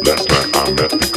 Last night I met the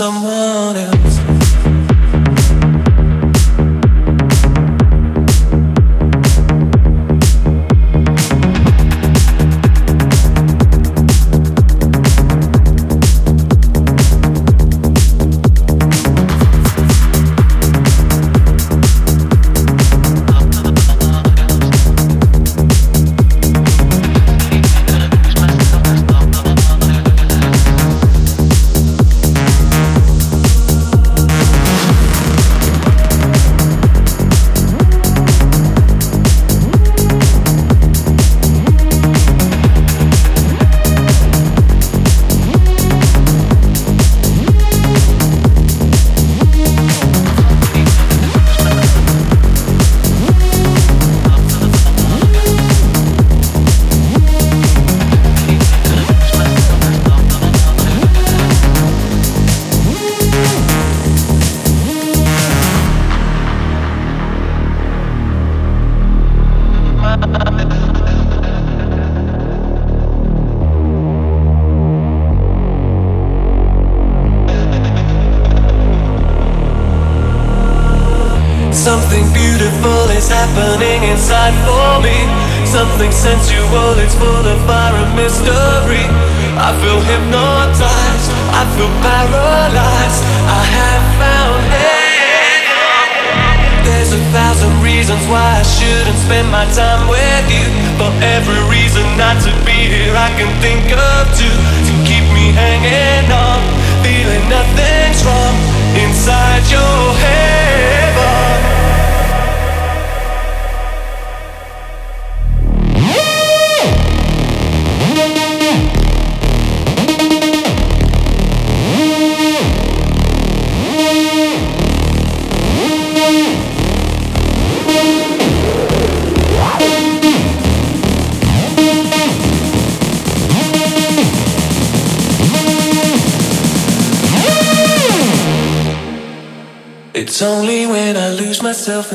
someone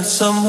myself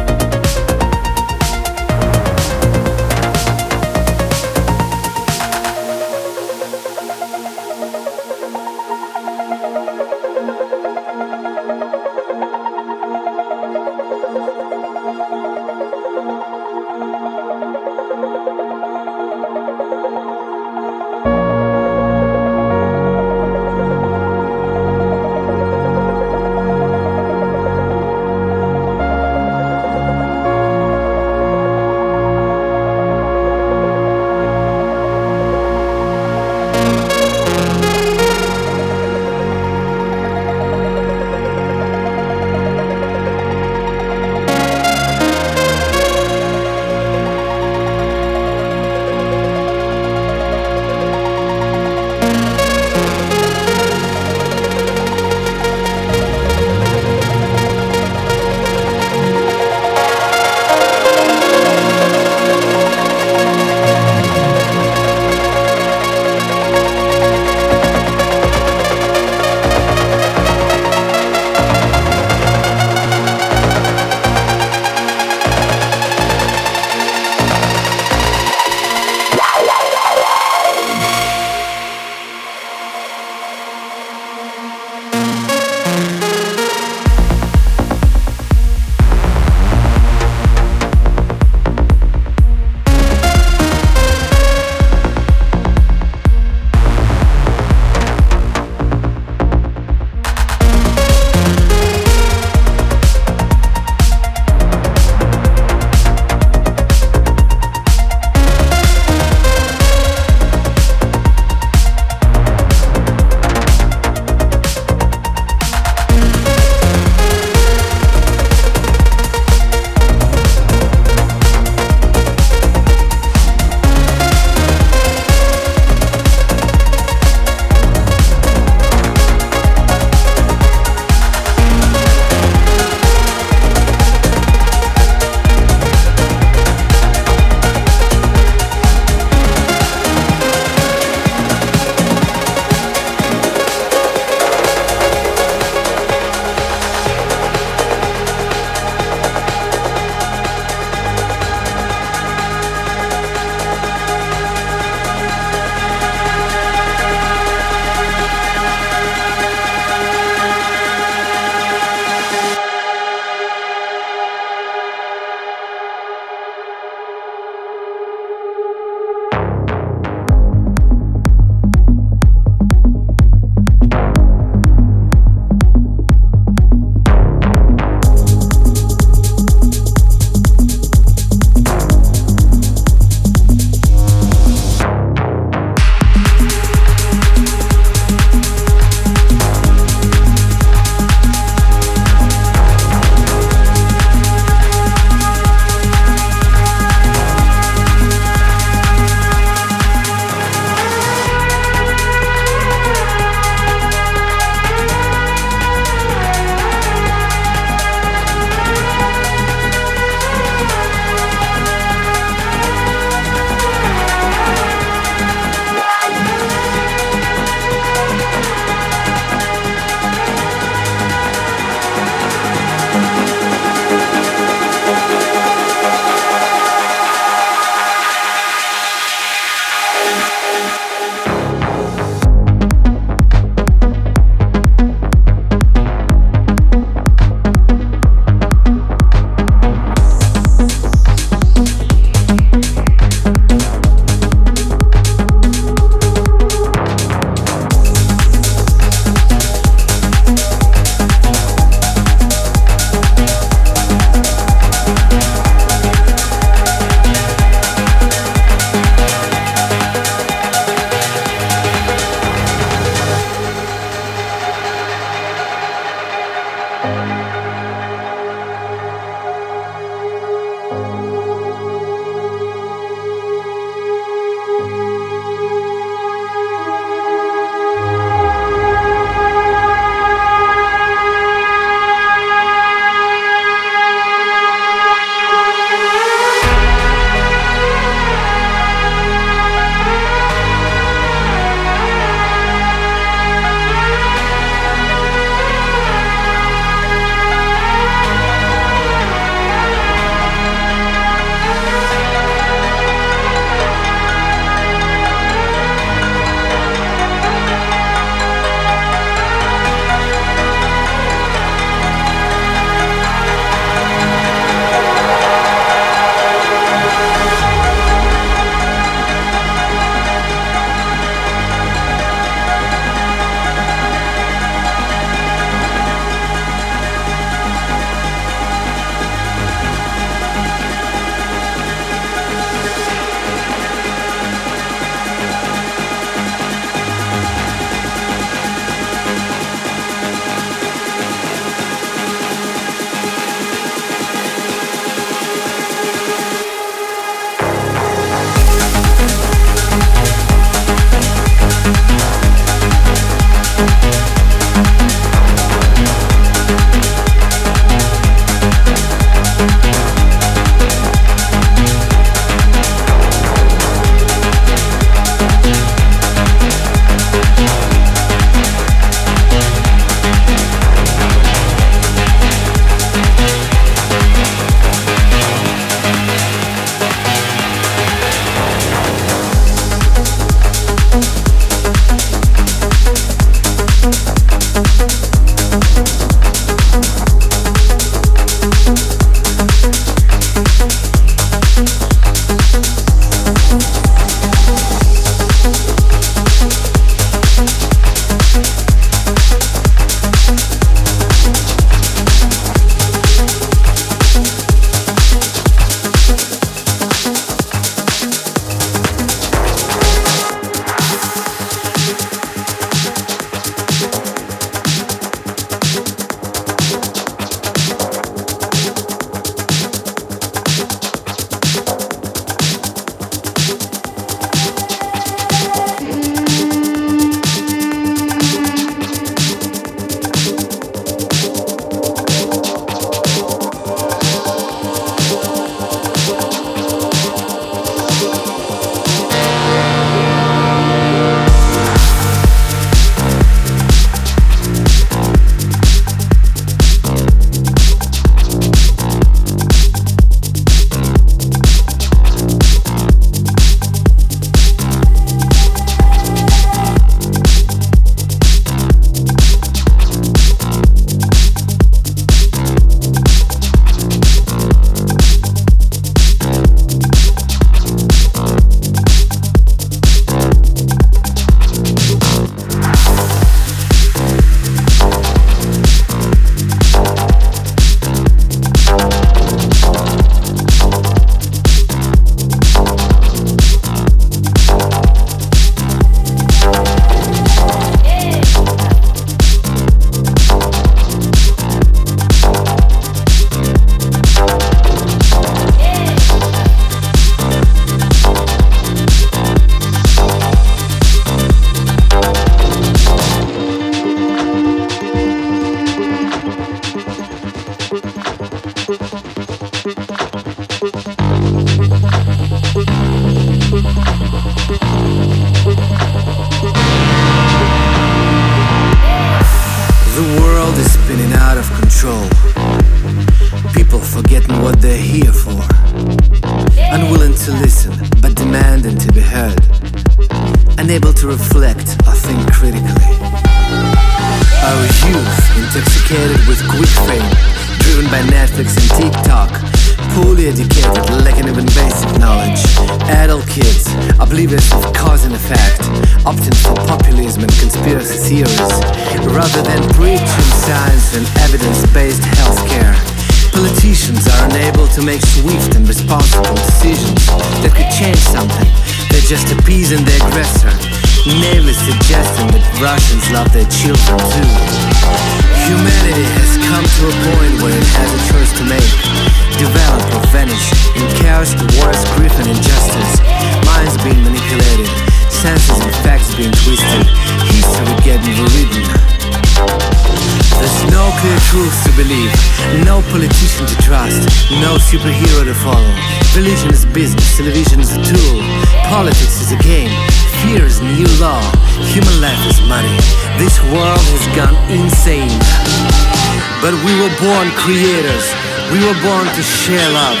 But we were born creators. We were born to share love,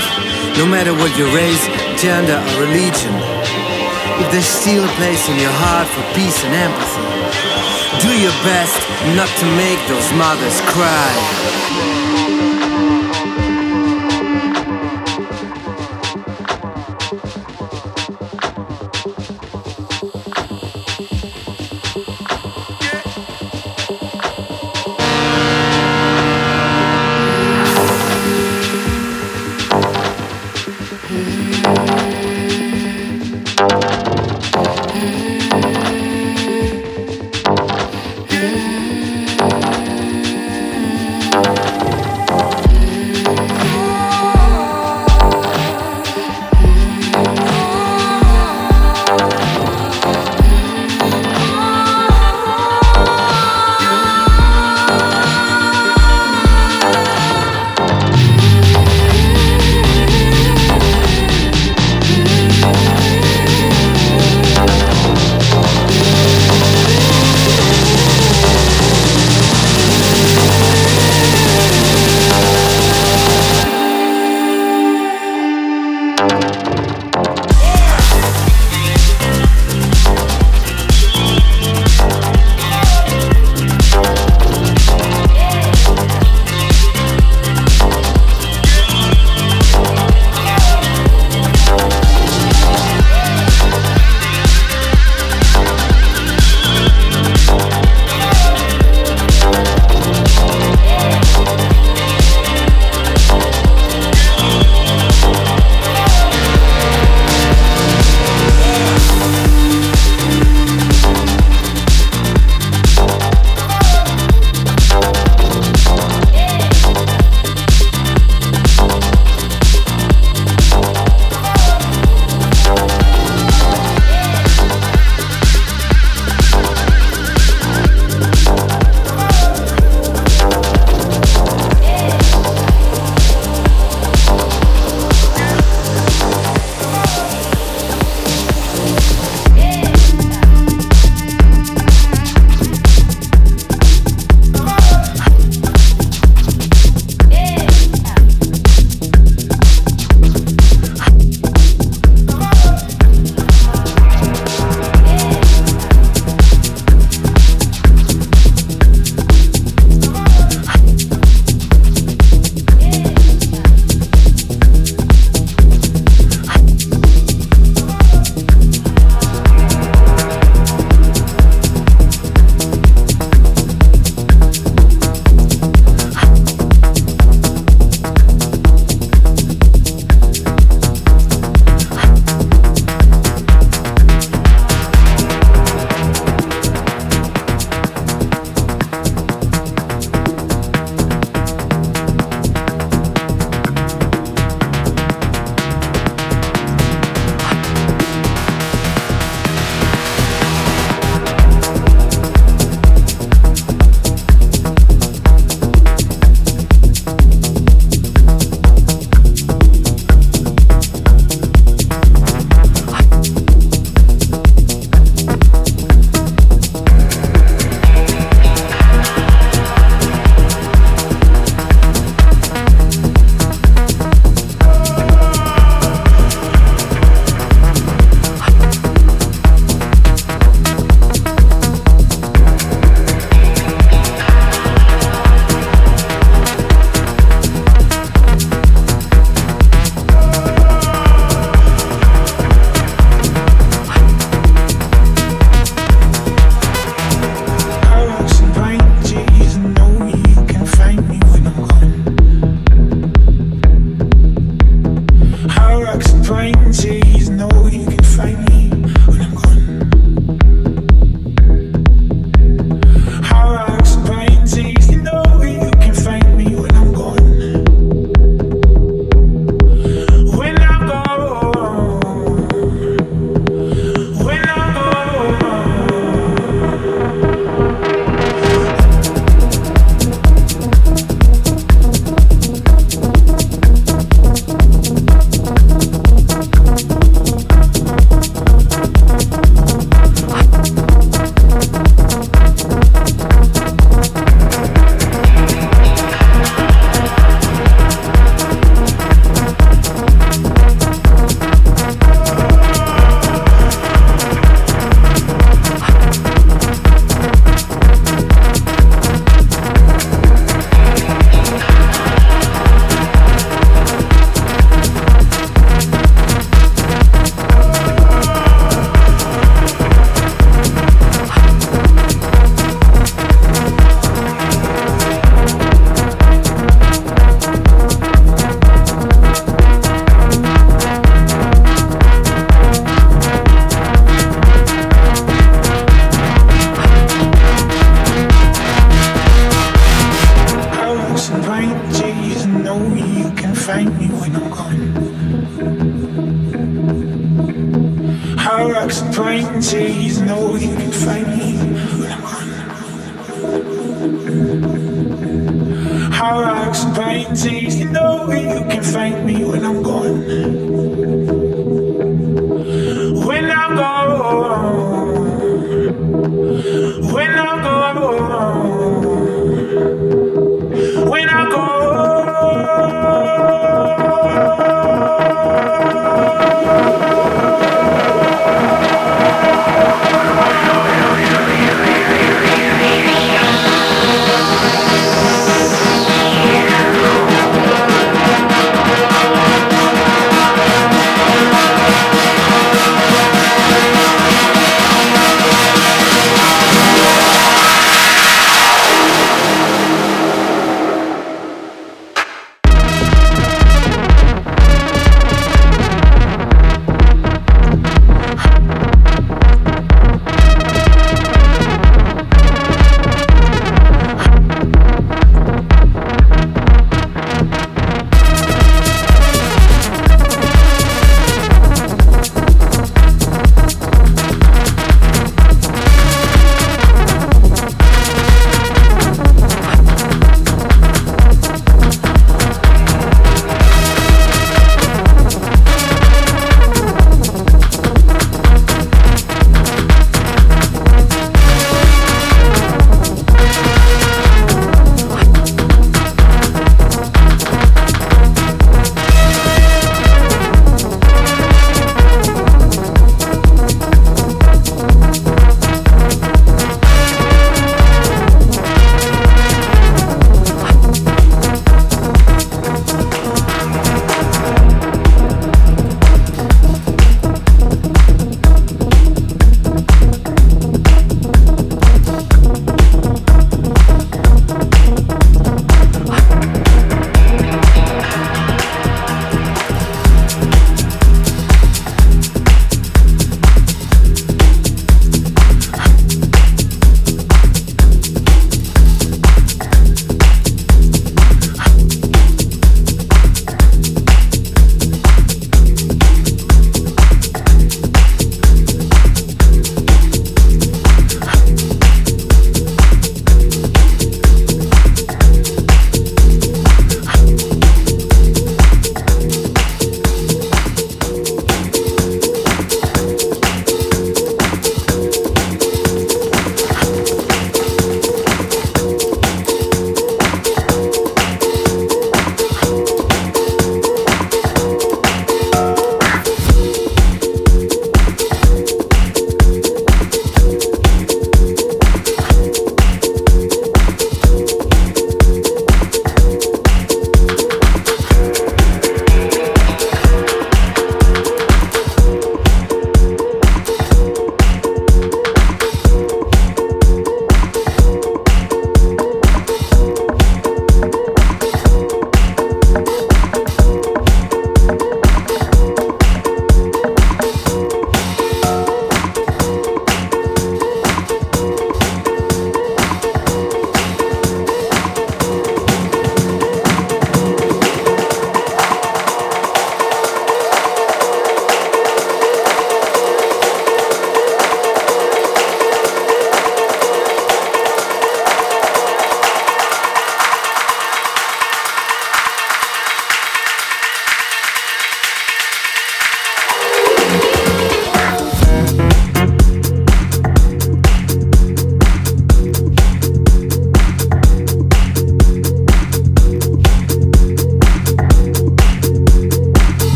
no matter what your race, gender, or religion. If there's still a place in your heart for peace and empathy, do your best not to make those mothers cry.